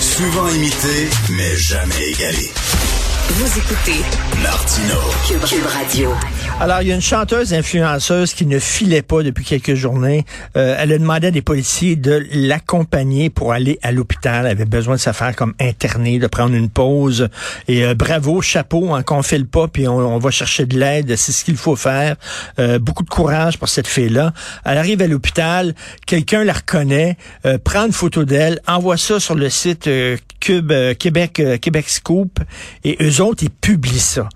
Souvent imité, mais jamais égalé. Vous écoutez Martino. Cube. Alors, il y a une chanteuse influenceuse qui ne filait pas depuis quelques journées. Euh, elle a demandé à des policiers de l'accompagner pour aller à l'hôpital. Elle avait besoin de se faire comme internée, de prendre une pause. Et euh, bravo, chapeau, hein, qu'on file pas, puis on, on va chercher de l'aide. C'est ce qu'il faut faire. Euh, beaucoup de courage pour cette fille-là. Elle arrive à l'hôpital, quelqu'un la reconnaît, euh, prend une photo d'elle, envoie ça sur le site Cube euh, Québec euh, Québec Scoop, et eux autres, ils publient ça.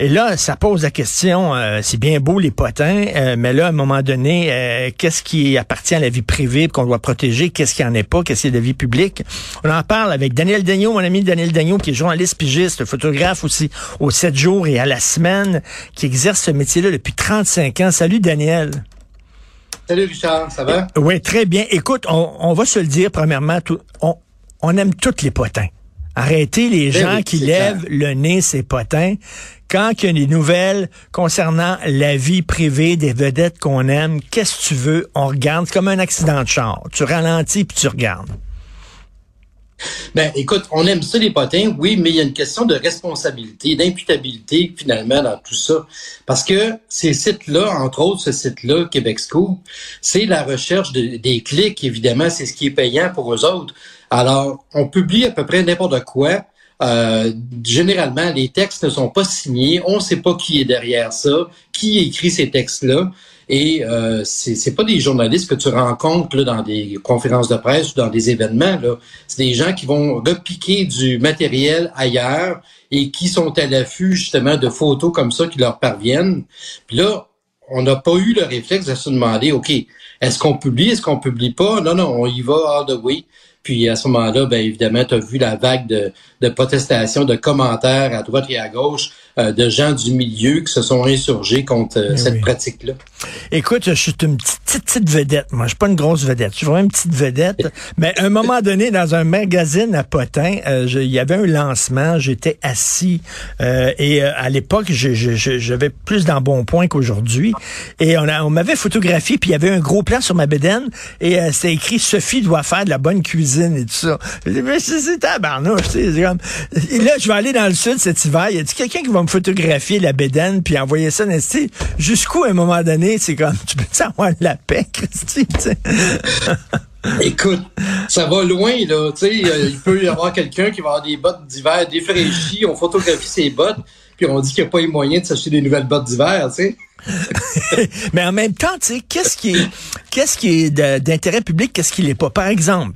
Et là, ça pose la question, euh, c'est bien beau les potins, euh, mais là, à un moment donné, euh, qu'est-ce qui appartient à la vie privée qu'on doit protéger, qu'est-ce qui en est pas, qu'est-ce qui est de la vie publique? On en parle avec Daniel Dagneau, mon ami Daniel Dagneau, qui est journaliste pigiste, photographe aussi aux 7 jours et à la semaine, qui exerce ce métier-là depuis 35 ans. Salut Daniel. Salut Richard, ça va? Oui, très bien. Écoute, on, on va se le dire premièrement, tout, on, on aime toutes les potins. Arrêtez les Ben gens oui, qui lèvent clair. le nez, ces potins. Quand il y a des nouvelles concernant la vie privée des vedettes qu'on aime, qu'est-ce que tu veux? On regarde. C'est comme un accident de char. Tu ralentis puis tu regardes. Ben, écoute, on aime ça les potins, oui, mais il y a une question de responsabilité, d'imputabilité finalement dans tout ça. Parce que ces sites-là, entre autres ce site-là, Québec Scoop, c'est la recherche de- des clics, évidemment, c'est ce qui est payant pour eux autres. Alors, on publie à peu près n'importe quoi. Euh, généralement, les textes ne sont pas signés. On ne sait pas qui est derrière ça, qui écrit ces textes-là. Et euh, c'est pas des journalistes que tu rencontres là, dans des conférences de presse ou dans des événements. C'est des gens qui vont repiquer du matériel ailleurs et qui sont à l'affût justement de photos comme ça qui leur parviennent. Puis là, on n'a pas eu le réflexe de se demander, OK, est-ce qu'on publie, est-ce qu'on publie pas? Non, non, on y va all the way. Puis à ce moment-là, ben évidemment, tu as vu la vague de, de protestations, de commentaires à droite et à gauche de gens du milieu qui se sont insurgés contre euh, Eh cette oui. pratique-là. Écoute, je suis une petite, petite, petite vedette. Moi, je suis pas une grosse vedette. Je suis vraiment une petite vedette. Mais à un moment donné, dans un magazine à Potin, euh, il y avait un lancement. J'étais assis euh, et euh, à l'époque, j'avais plus d'embonpoint qu'aujourd'hui. Et on, a- on m'avait photographié, puis il y avait un gros plan sur ma bédaine et euh, c'était écrit Sophie doit faire de la bonne cuisine et tout ça. Mais c'est c'est tabarnouche, tu sais, c'est comme... Et là, je vais aller dans le sud cet hiver. Y a-t-il quelqu'un qui va me photographier la bédaine puis envoyer ça? Jusqu'où, à un moment donné, c'est comme, tu peux avoir la paix, Christy? Écoute, ça va loin, là. Tu sais, euh, il peut y avoir quelqu'un qui va avoir des bottes d'hiver défraîchies, on photographie ses bottes, puis on dit qu'il n'y a pas les moyens de s'acheter des nouvelles bottes d'hiver, tu sais. Mais en même temps, tu sais, qu'est-ce qui est, qu'est-ce qui est d'intérêt public, qu'est-ce qui l'est pas? Par exemple,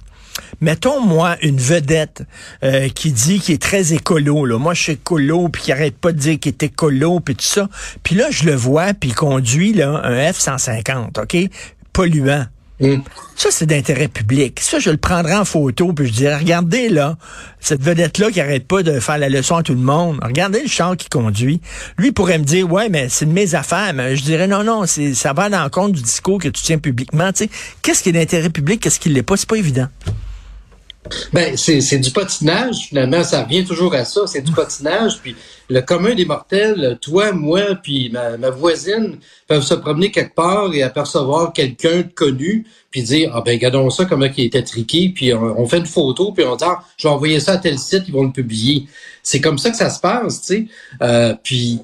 mettons, moi, une vedette euh, qui dit qu'il est très écolo, là. Moi, je suis écolo, puis qui arrête pas de dire qu'il est écolo, puis tout ça. Puis là, je le vois, puis il conduit, là, un F-150, OK? Polluant. Mm. Ça, c'est d'intérêt public. Ça, je le prendrai en photo, puis je dirais, regardez là, cette vedette-là qui arrête pas de faire la leçon à tout le monde. Regardez le char qui conduit. Lui il pourrait me dire, ouais, mais c'est de mes affaires. Mais je dirais, non, non, c'est, ça va à l'encontre du discours que tu tiens publiquement. Tu sais, qu'est-ce qui est d'intérêt public, qu'est-ce qui l'est pas? C'est pas évident. Ben, c'est c'est du patinage, finalement, ça revient toujours à ça, c'est du patinage, puis le commun des mortels, toi, moi, puis ma, ma voisine, peuvent se promener quelque part et apercevoir quelqu'un de connu, puis dire, ah ben, regardons ça, comment il était triqué, puis on, on fait une photo, puis on dit, ah, je vais envoyer ça à tel site, ils vont le publier. C'est comme ça que ça se passe, tu sais. Euh, puis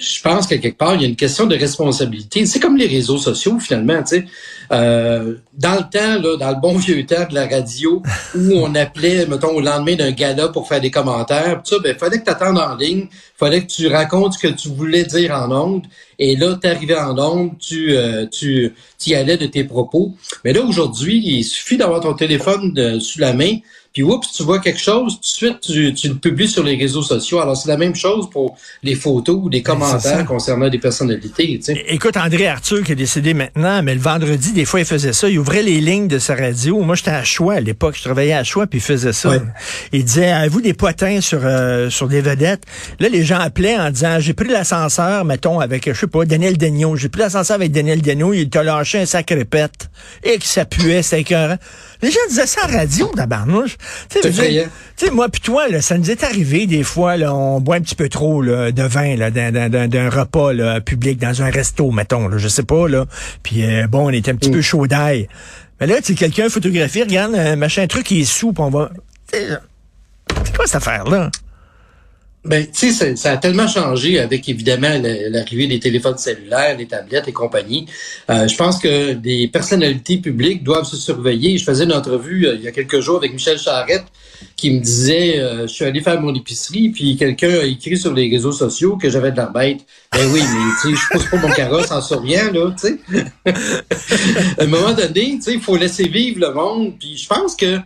je pense qu'à quelque part, il y a une question de responsabilité. C'est comme les réseaux sociaux, finalement, tu sais. Euh, dans le temps, là, dans le bon vieux temps de la radio, où on appelait, mettons, au lendemain d'un gala pour faire des commentaires, tout ça, ben, fallait que tu attendes en ligne, fallait que tu racontes ce que tu voulais dire en ondes, et là, tu arrivais en ondes, tu, euh, tu, tu y allais de tes propos. Mais là, aujourd'hui, il suffit d'avoir ton téléphone de, sous la main, puis oups, tu vois quelque chose, tout de suite, tu, tu le publies sur les réseaux sociaux. Alors, c'est la même chose pour les photos ou les Ben, commentaires concernant des personnalités, tu sais. Écoute, André Arthur qui est décédé maintenant, mais le vendredi, des fois, il faisait ça. Il ouvrait les lignes de sa radio. Moi, j'étais à Choix à l'époque. Je travaillais à Choix, puis il faisait ça. Ouais. Il disait, avez-vous des potins sur, euh, sur des vedettes? Là, les gens appelaient en disant, j'ai pris l'ascenseur, mettons, avec, je sais pas, Daniel Degnaud. J'ai pris l'ascenseur avec Daniel Degnaud, il t'a lâché un sac répète. Et que ça puait, c'est écœurant. Les gens disaient ça en radio, tabarnouche. Tu sais, moi puis toi, là, ça nous est arrivé des fois, là, on boit un petit peu trop là, de vin là, d'un repas là, public, dans un resto, mettons, là, je sais pas, là. Puis euh, bon, on était un petit mm. peu chaud d'ail. Mais là, tu quelqu'un photographie, regarde, un machin truc qui est sous, on va... C'est quoi cette affaire-là? Ben, tu sais, ça, a tellement changé avec évidemment l'arrivée des téléphones cellulaires, les tablettes et compagnie. Euh, je pense que des personnalités publiques doivent se surveiller. Je faisais une entrevue euh, il y a quelques jours avec Michel Charette qui me disait euh, je suis allé faire mon épicerie puis quelqu'un a écrit sur les réseaux sociaux que j'avais de la bête. Ben oui, mais tu sais, je pousse pas mon carrosse en souriant là, tu sais. à un moment donné, tu sais, il faut laisser vivre le monde. Puis je pense que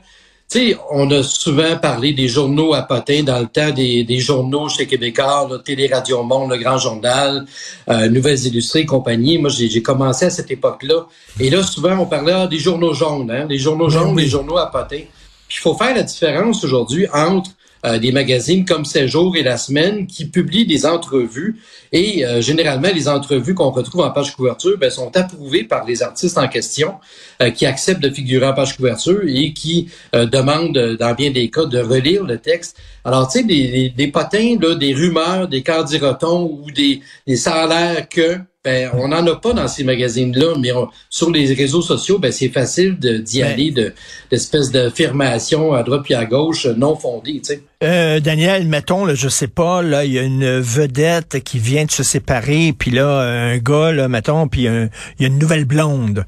sais, on a souvent parlé des journaux à potins dans le temps des, journaux chez Québécois, là, Télé Radio Monde, Le Grand Journal, euh, Nouvelles Illustrées, compagnie. Moi, j'ai commencé à cette époque-là. Et là, souvent, on parlait ah, des journaux jaunes, hein, des journaux jaunes, des journaux à potins. Puis il faut faire la différence aujourd'hui entre euh, des magazines comme C'est Jour et La Semaine qui publient des entrevues et euh, généralement les entrevues qu'on retrouve en page couverture ben, sont approuvées par les artistes en question euh, qui acceptent de figurer en page couverture et qui demandent dans bien des cas de relire le texte. Alors tu sais des, des, potins là, des rumeurs, des candirotons ou des, des salaires que ben, on n'en a pas dans ces magazines-là, mais sur les réseaux sociaux, ben, c'est facile d'y ben, aller de d'espèces d'affirmations à droite puis à gauche non fondées. Tu sais. Euh, Daniel, mettons, là, je sais pas, là, il y a une vedette qui vient de se séparer, puis là, un gars, là, mettons, puis il y a une nouvelle blonde.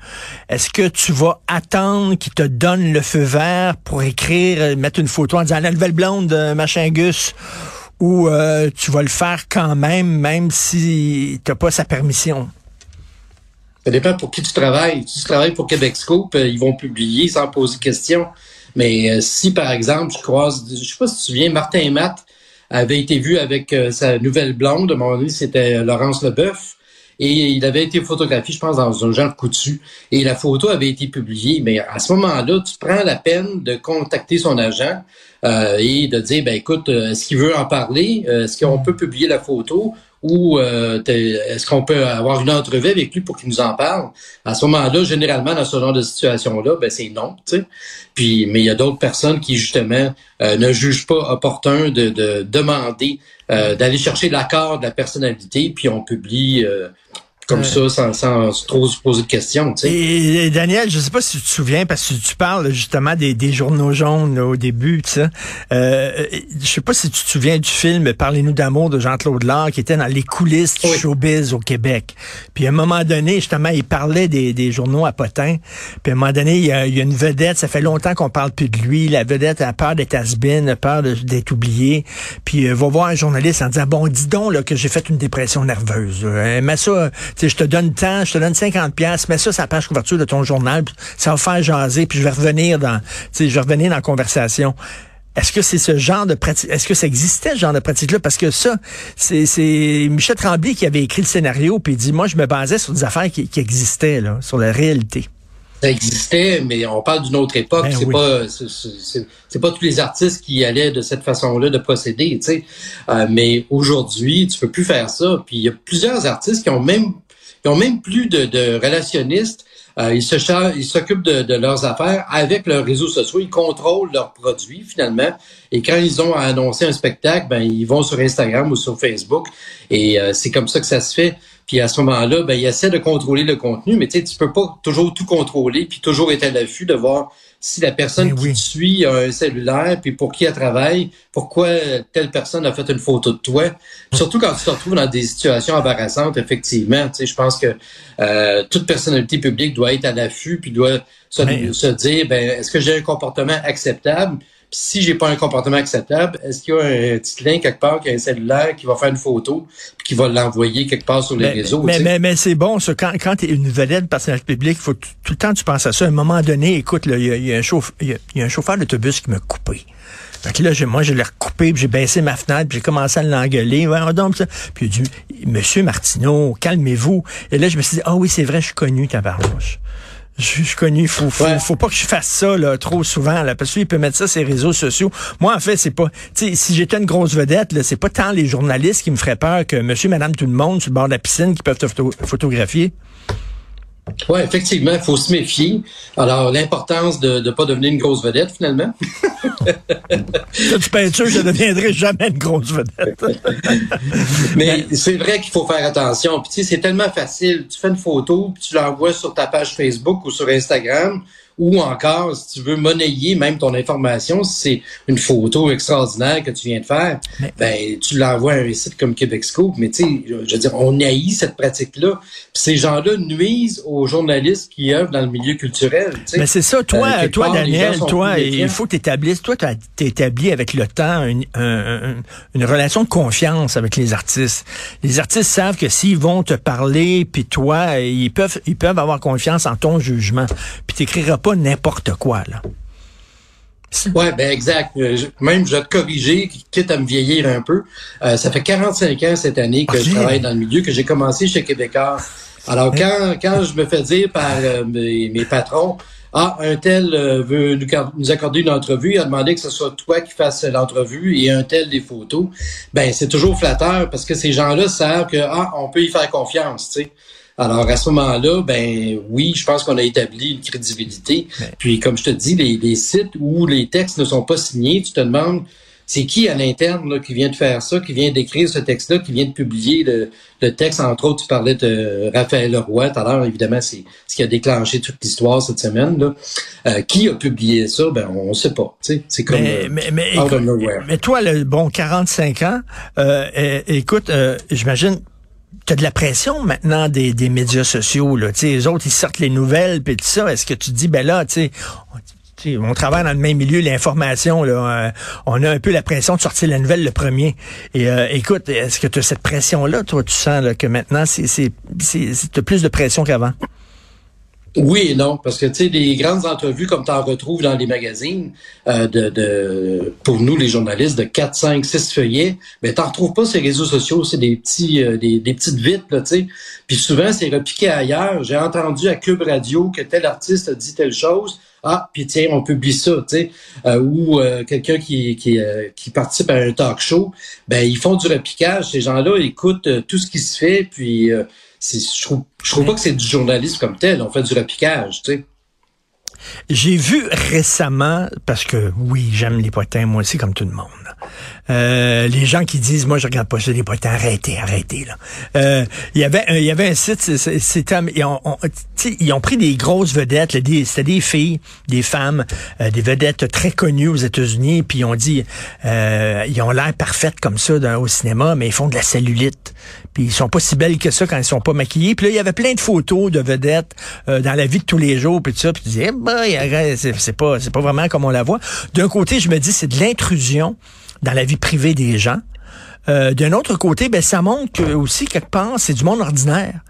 Est-ce que tu vas attendre qu'il te donne le feu vert pour écrire, mettre une photo en disant la nouvelle blonde, euh, machin Gus? Ou euh, tu vas le faire quand même, même si tu n'as pas sa permission? Ça dépend pour qui tu travailles. Si tu travailles pour Québec Scoop, euh, ils vont publier sans poser de questions. Mais euh, si, par exemple, je croise, je sais pas si tu te souviens, Martin Matt avait été vu avec sa nouvelle blonde, à un moment donné, c'était Laurence Leboeuf, et il avait été photographié, je pense, dans un genre coutu, et la photo avait été publiée. Mais à ce moment-là, tu prends la peine de contacter son agent euh, et de dire, ben écoute, euh, est-ce qu'il veut en parler? Euh, est-ce qu'on peut publier la photo? Ou est-ce qu'on peut avoir une entrevue avec lui pour qu'il nous en parle? À ce moment-là, généralement, dans ce genre de situation-là, ben c'est non. Puis, mais il y a d'autres personnes qui, justement, ne jugent pas opportun de, de demander d'aller chercher l'accord de la personnalité, puis on publie comme ça, sans, sans, trop se poser de questions. Tu sais. et, Daniel, je sais pas si tu te souviens, parce que tu parles justement des, des journaux jaunes au début, tu sais. Euh, je sais pas si tu te souviens du film Parlez-nous d'amour de Jean-Claude Lard, qui était dans les coulisses du showbiz au Québec. Puis à un moment donné, justement, il parlait des, des journaux à potins. Puis à un moment donné, il y, a, il y a une vedette, ça fait longtemps qu'on parle plus de lui. La vedette a peur d'être has a peur d'être oublié. Puis euh, va voir un journaliste en disant, bon, dis donc là, que j'ai fait une dépression nerveuse. Euh, mais ça je te donne temps, je te donne 50 pièces, mets ça sur la page couverture de ton journal, ça va faire jaser, puis je vais revenir dans, je vais revenir dans la conversation. Est-ce que c'est ce genre de pratique? Est-ce que ça existait, ce genre de pratique-là? Parce que ça, c'est Michel Tremblay qui avait écrit le scénario, puis il dit, moi, je me basais sur des affaires qui, existaient, là, sur la réalité. Ça existait, mais on parle d'une autre époque. Ben c'est pas, c'est pas tous les artistes qui allaient de cette façon-là de procéder, tu sais. Euh, mais aujourd'hui, tu peux plus faire ça. Puis il y a plusieurs artistes qui ont même ils ont même plus de, de relationnistes. Euh, ils se ils s'occupent de, leurs affaires avec leurs réseaux sociaux. Ils contrôlent leurs produits finalement. Et quand ils ont annoncé un spectacle, ben ils vont sur Instagram ou sur Facebook. Et euh, c'est comme ça que ça se fait. Puis à ce moment-là, ben ils essaient de contrôler le contenu, mais tu sais, tu peux pas toujours tout contrôler, puis toujours être à l'affût de voir si la personne qui te suit a un cellulaire, puis pour qui elle travaille, pourquoi telle personne a fait une photo de toi. Surtout quand tu te retrouves dans des situations embarrassantes, effectivement. Tu sais, je pense que euh, toute personnalité publique doit être à l'affût, puis doit se, se dire, ben, est-ce que j'ai un comportement acceptable? Si j'ai pas un comportement acceptable, est-ce qu'il y a un petit lien quelque part qui a un cellulaire qui va faire une photo puis qui va l'envoyer quelque part sur les réseaux? Mais, mais, mais c'est bon, ça. Quand, quand tu es une vedette personnage public, faut tout le temps tu penses à ça. À un moment donné, écoute, il y, a, un chauffeur, y, y a un chauffeur d'autobus qui m'a coupé. Fait que là, moi, je l'ai recoupé, puis j'ai baissé ma fenêtre, puis j'ai commencé à l'engueuler. Ouais, donc, Puis il a dit, Monsieur Martineau, calmez-vous. Et là, je me suis dit, ah oui, c'est vrai, je suis connu, tabarnouche. Je suis connu. Faut, faut, Ouais. faut pas que je fasse ça là, trop souvent, là, parce qu'il peut mettre ça sur les réseaux sociaux. Moi, en fait, c'est pas. Si j'étais une grosse vedette, là, c'est pas tant les journalistes qui me feraient peur que monsieur, madame, tout le monde sur le bord de la piscine qui peuvent te photo- photographier. Oui, effectivement, il faut se méfier. Alors, l'importance de ne pas devenir une grosse vedette, finalement. Tu peux être sûr que je ne deviendrai jamais une grosse vedette. Mais c'est vrai qu'il faut faire attention. Puis tu sais, c'est tellement facile. Tu fais une photo, puis tu l'envoies sur ta page Facebook ou sur Instagram, ou encore, si tu veux monnayer même ton information, si c'est une photo extraordinaire que tu viens de faire, Mais- ben tu l'envoies à un site comme Québec Scoop. Mais tu sais, je veux dire, on haït cette pratique-là. Ces gens-là nuisent aux journalistes qui œuvrent dans le milieu culturel. Mais c'est ça, toi, Euh, quelque toi, part, Daniel, toi, il faut que tu établisses, toi, tu as établi avec le temps une, un- un- une relation de confiance avec les artistes. Les artistes savent que s'ils vont te parler, puis toi, ils peuvent, ils peuvent avoir confiance en ton jugement. Puis t'écriras pas n'importe quoi, là. Ouais, ben exact. Euh, je- Même je vais te corriger, quitte à me vieillir un peu. Euh, ça fait 45 ans cette année que Ok. je travaille dans le milieu, que j'ai commencé chez Québécois. Alors quand quand je me fais dire par euh, mes, mes patrons, ah un tel euh, veut nous accorder une entrevue, il a demandé que ce soit toi qui fasses l'entrevue et un tel des photos. Ben c'est toujours flatteur parce que ces gens-là savent que ah on peut y faire confiance, tu sais. Alors à ce moment-là, ben oui, je pense qu'on a établi une crédibilité. Puis comme je te dis, les, les sites où les textes ne sont pas signés, tu te demandes c'est qui à l'interne là, qui vient de faire ça, qui vient d'écrire ce texte-là, qui vient de publier le, le texte? Entre autres, tu parlais de Raphaël Leroy tout à l'heure. Évidemment, c'est ce qui a déclenché toute l'histoire cette semaine. Là. Euh, qui a publié ça? Ben, on ne sait pas. C'est comme Mais, euh, mais, mais, out of nowhere. mais toi, le bon 45 ans, euh, euh, écoute, euh, j'imagine, tu as de la pression maintenant des, des médias sociaux. Là. Les autres, ils sortent les nouvelles, puis tout ça. Est-ce que tu te dis, ben là, tu sais, on- travaille dans le même milieu, l'information, là, euh, on a un peu la pression de sortir la nouvelle le premier. Et euh, écoute, est-ce que tu as cette pression-là, toi, tu sens là, que maintenant, c'est, c'est, c'est, c'est- plus de pression qu'avant? Oui et non, parce que tu sais, des grandes entrevues comme tu en retrouves dans les magazines, euh, de, de pour nous les journalistes de 4, 5, 6 feuillets, mais t'en retrouves pas sur les réseaux sociaux, c'est des petits euh, des, petites vites, tu sais. Puis souvent, c'est repiqué ailleurs. J'ai entendu à Cube Radio que tel artiste a dit telle chose. Ah, puis tiens, on publie ça, tu sais. Euh, ou euh, quelqu'un qui, qui, qui participe à un talk show, ben ils font du repiquage. Ces gens-là écoutent tout ce qui se fait, puis je trouve, pas que c'est du journalisme comme tel. On fait du repiquage, tu sais. J'ai vu récemment, parce que oui, j'aime les potins, moi aussi, comme tout le monde. Euh, les gens qui disent, moi, je regarde pas ça, les potins, arrêtez, arrêtez. Là. Euh, il y avait, il y avait un site, c'était, ils ont, ils pris des grosses vedettes, c'était des filles, des femmes, euh, des vedettes très connues aux États-Unis, puis ils ont dit, ils ont l'air parfaites comme ça au cinéma, mais ils font de la cellulite. Puis ils sont pas si belles que ça quand ils sont pas maquillés. Puis là, il y avait plein de photos de vedettes dans la vie de tous les jours, puis tout ça. Puis tu disais, eh c'est c'est pas, c'est pas vraiment comme on la voit. D'un côté, je me dis, c'est de l'intrusion dans la vie privée des gens. Euh, D'un autre côté, ben ça montre que aussi quelque part, c'est du monde ordinaire.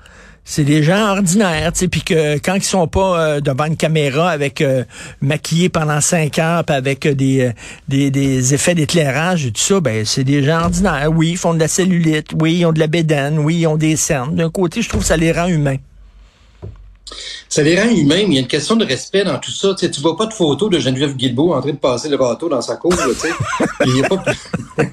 C'est des gens ordinaires, puis que quand ils sont pas euh, devant une caméra avec euh, maquillés pendant cinq heures, puis avec euh, des, euh, des des effets d'éclairage et tout ça, ben c'est des gens ordinaires. Oui, ils font de la cellulite, oui, ils ont de la bédaine, oui, ils ont des cernes. D'un côté, je trouve que ça les rend humains. Ça les rend humains, mais il y a une question de respect dans tout ça. Tu tu vois pas de photo de Geneviève Guilbeault en train de passer le bateau dans sa cour, là, tu sais. Il y a pas...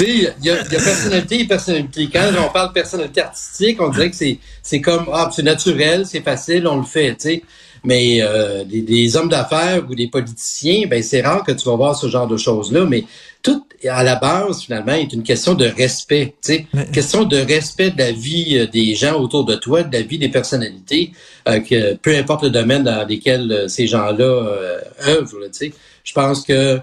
il y, a, personnalité et personnalité. Quand on parle personnalité artistique, on dirait que c'est, c'est comme, ah, c'est naturel, c'est facile, on le fait, tu sais. Mais euh, des, des hommes d'affaires ou des politiciens, ben c'est rare que tu vas voir ce genre de choses-là. Mais tout à la base, finalement, est une question de respect. Tu Mais- question de respect de la vie euh, des gens autour de toi, de la vie des personnalités, euh, que peu importe le domaine dans lequel euh, ces gens-là euh, œuvrent. tu sais. Je pense que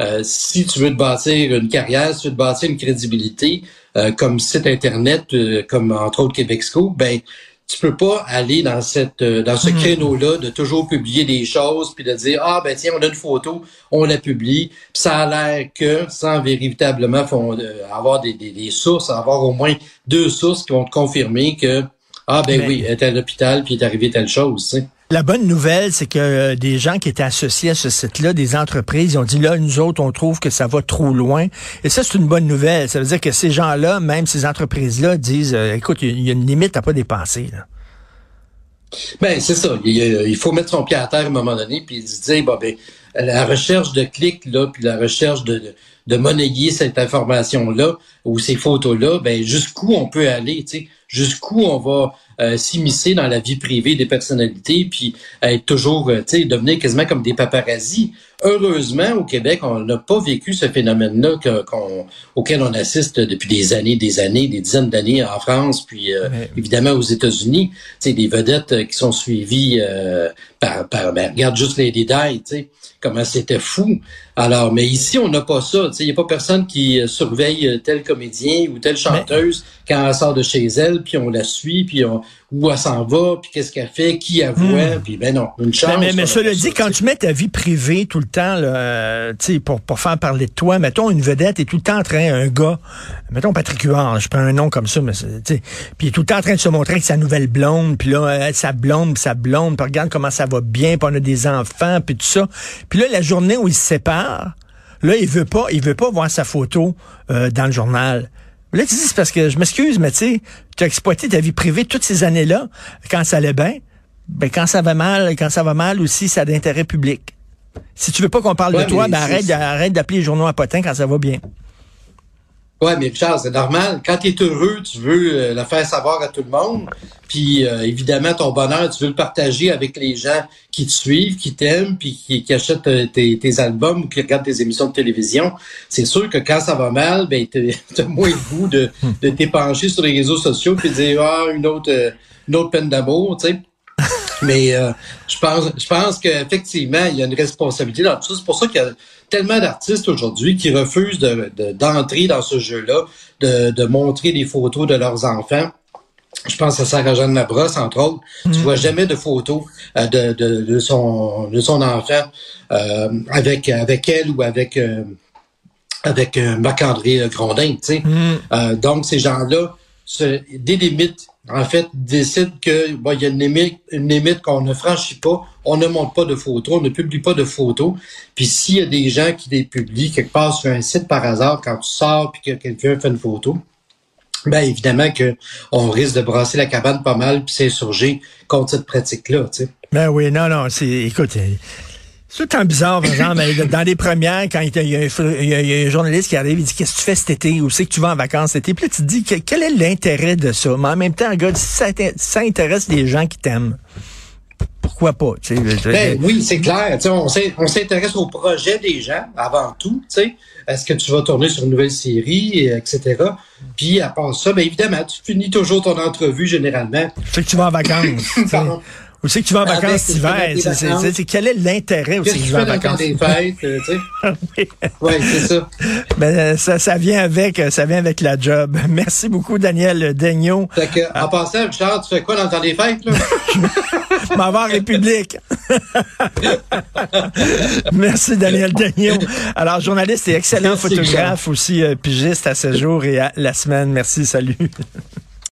euh, si tu veux te bâtir une carrière, si tu veux te bâtir une crédibilité, euh, comme site internet, euh, comme entre autres Québec Scoop, ben tu peux pas aller dans cette euh, dans ce Mhm. créneau-là de toujours publier des choses puis de dire ah ben tiens on a une photo on la publie puis ça a l'air que sans véritablement euh, avoir des, des, des sources avoir au moins deux sources qui vont te confirmer que ah ben Mais- oui elle est à l'hôpital puis est arrivé telle chose tu sais. La bonne nouvelle, c'est que euh, des gens qui étaient associés à ce site-là, des entreprises, ils ont dit là, nous autres, on trouve que ça va trop loin. Et ça, c'est une bonne nouvelle. Ça veut dire que ces gens-là, même ces entreprises-là, disent, euh, écoute, il y, a une limite à pas dépasser. Là. Ben, c'est ça. Il, faut mettre son pied à terre à un moment donné, puis se dire, bon, ben, la recherche de clics, là, puis la recherche de, de monnayer cette information-là ou ces photos-là, ben jusqu'où on peut aller, tu sais, jusqu'où on va euh, s'immiscer dans la vie privée des personnalités, puis être toujours, euh, tu sais, devenir quasiment comme des paparazzis. Heureusement, au Québec, on n'a pas vécu ce phénomène-là auquel on assiste depuis des années, des années, des dizaines d'années en France, puis euh, évidemment aux États-Unis. Tu sais, des vedettes qui sont suivies par, par ben, regarde juste les détails, tu sais, comment c'était fou. Alors, mais ici, on n'a pas ça. Il n'y a pas personne qui surveille tel comédien ou telle chanteuse quand elle sort de chez elle, puis on la suit, puis on, où elle s'en va, puis qu'est-ce qu'elle fait, qui elle voit, hmm. puis ben non, une chance. Mais, mais, cela dit, quand tu mets ta vie privée tout le temps, là, euh, pour, pour faire parler de toi, mettons une vedette est tout le temps en train, un gars, mettons Patrick Huard, je prends un nom comme ça, mais puis il est tout le temps en train de se montrer avec sa nouvelle blonde, puis là, euh, sa blonde, sa blonde, puis regarde comment ça va bien, puis on a des enfants, puis tout ça. Puis là, la journée où ils se séparent, là, il veut pas, il veut pas voir sa photo euh, dans le journal. Là, tu dis, c'est parce que je m'excuse, mais tu sais, tu as exploité ta vie privée toutes ces années-là, quand ça allait bien. Ben, quand ça va mal, quand ça va mal aussi, ça a d'intérêt public. Si tu veux pas qu'on parle de toi, ben arrête, arrête d'appeler les journaux à potin quand ça va bien. Ouais, mais Charles, c'est normal. Quand tu es heureux, tu veux euh, le faire savoir à tout le monde. Puis euh, évidemment, ton bonheur, tu veux le partager avec les gens qui te suivent, qui t'aiment, puis qui, achètent euh, tes, albums ou qui regardent tes émissions de télévision. C'est sûr que quand ça va mal, ben t'as moins le goût de, de t'épancher sur les réseaux sociaux puis de dire ah une autre une autre peine d'amour, tu sais. Mais euh, je pense, je pense qu'effectivement, il y a une responsabilité dans tout ça. C'est pour ça qu'il y a tellement d'artistes aujourd'hui qui refusent d'entrer dans ce jeu-là, de, montrer des photos de leurs enfants. Je pense à Sarah-Jeanne Labrosse, entre autres. Tu mm. vois jamais de photos euh, de, de, son, de son enfant euh, avec, avec elle ou avec, avec Marc-André Grondin. Tu sais. Mm. donc, ces gens-là se délimitent en fait, décide que bon, y a une limite, une limite qu'on ne franchit pas, on ne monte pas de photos, on ne publie pas de photos. Puis s'il y a des gens qui les publient quelque part sur un site par hasard, quand tu sors puis que quelqu'un fait une photo, ben évidemment que on risque de brasser la cabane pas mal puis s'insurger contre cette pratique-là. Tu sais. Ben oui, non, non, c'est écoute. C'est temps bizarre, par exemple, dans les premières, quand il y, a, un journaliste qui arrive, il dit Qu'est-ce que tu fais cet été? Où c'est que tu vas en vacances cet été? Puis là, tu te dis Quel est l'intérêt de ça? Mais en même temps, regarde, si ça, intéresse les gens qui t'aiment, pourquoi pas ben, Oui, c'est clair. on s'intéresse au projet des gens avant tout. Est-ce que tu vas tourner sur une nouvelle série, etc. Puis à part ça, bien évidemment, tu finis toujours ton entrevue généralement. C'est que tu vas en vacances. Où c'est que tu vas en vacances cet hiver? C'est, quel est l'intérêt c'est que tu vas en vacances? Des fêtes, euh, tu sais? oui, c'est ça. Ben, ça, ça vient avec, ça vient avec la job. Merci beaucoup, Daniel Daigneault. Fait que, en passant, Richard, tu fais quoi dans le temps des fêtes, là? M'avoir République. Merci, Daniel Daigneault. Alors, journaliste et excellent photographe aussi, euh, pigiste à ce jour et à la semaine. Merci, salut.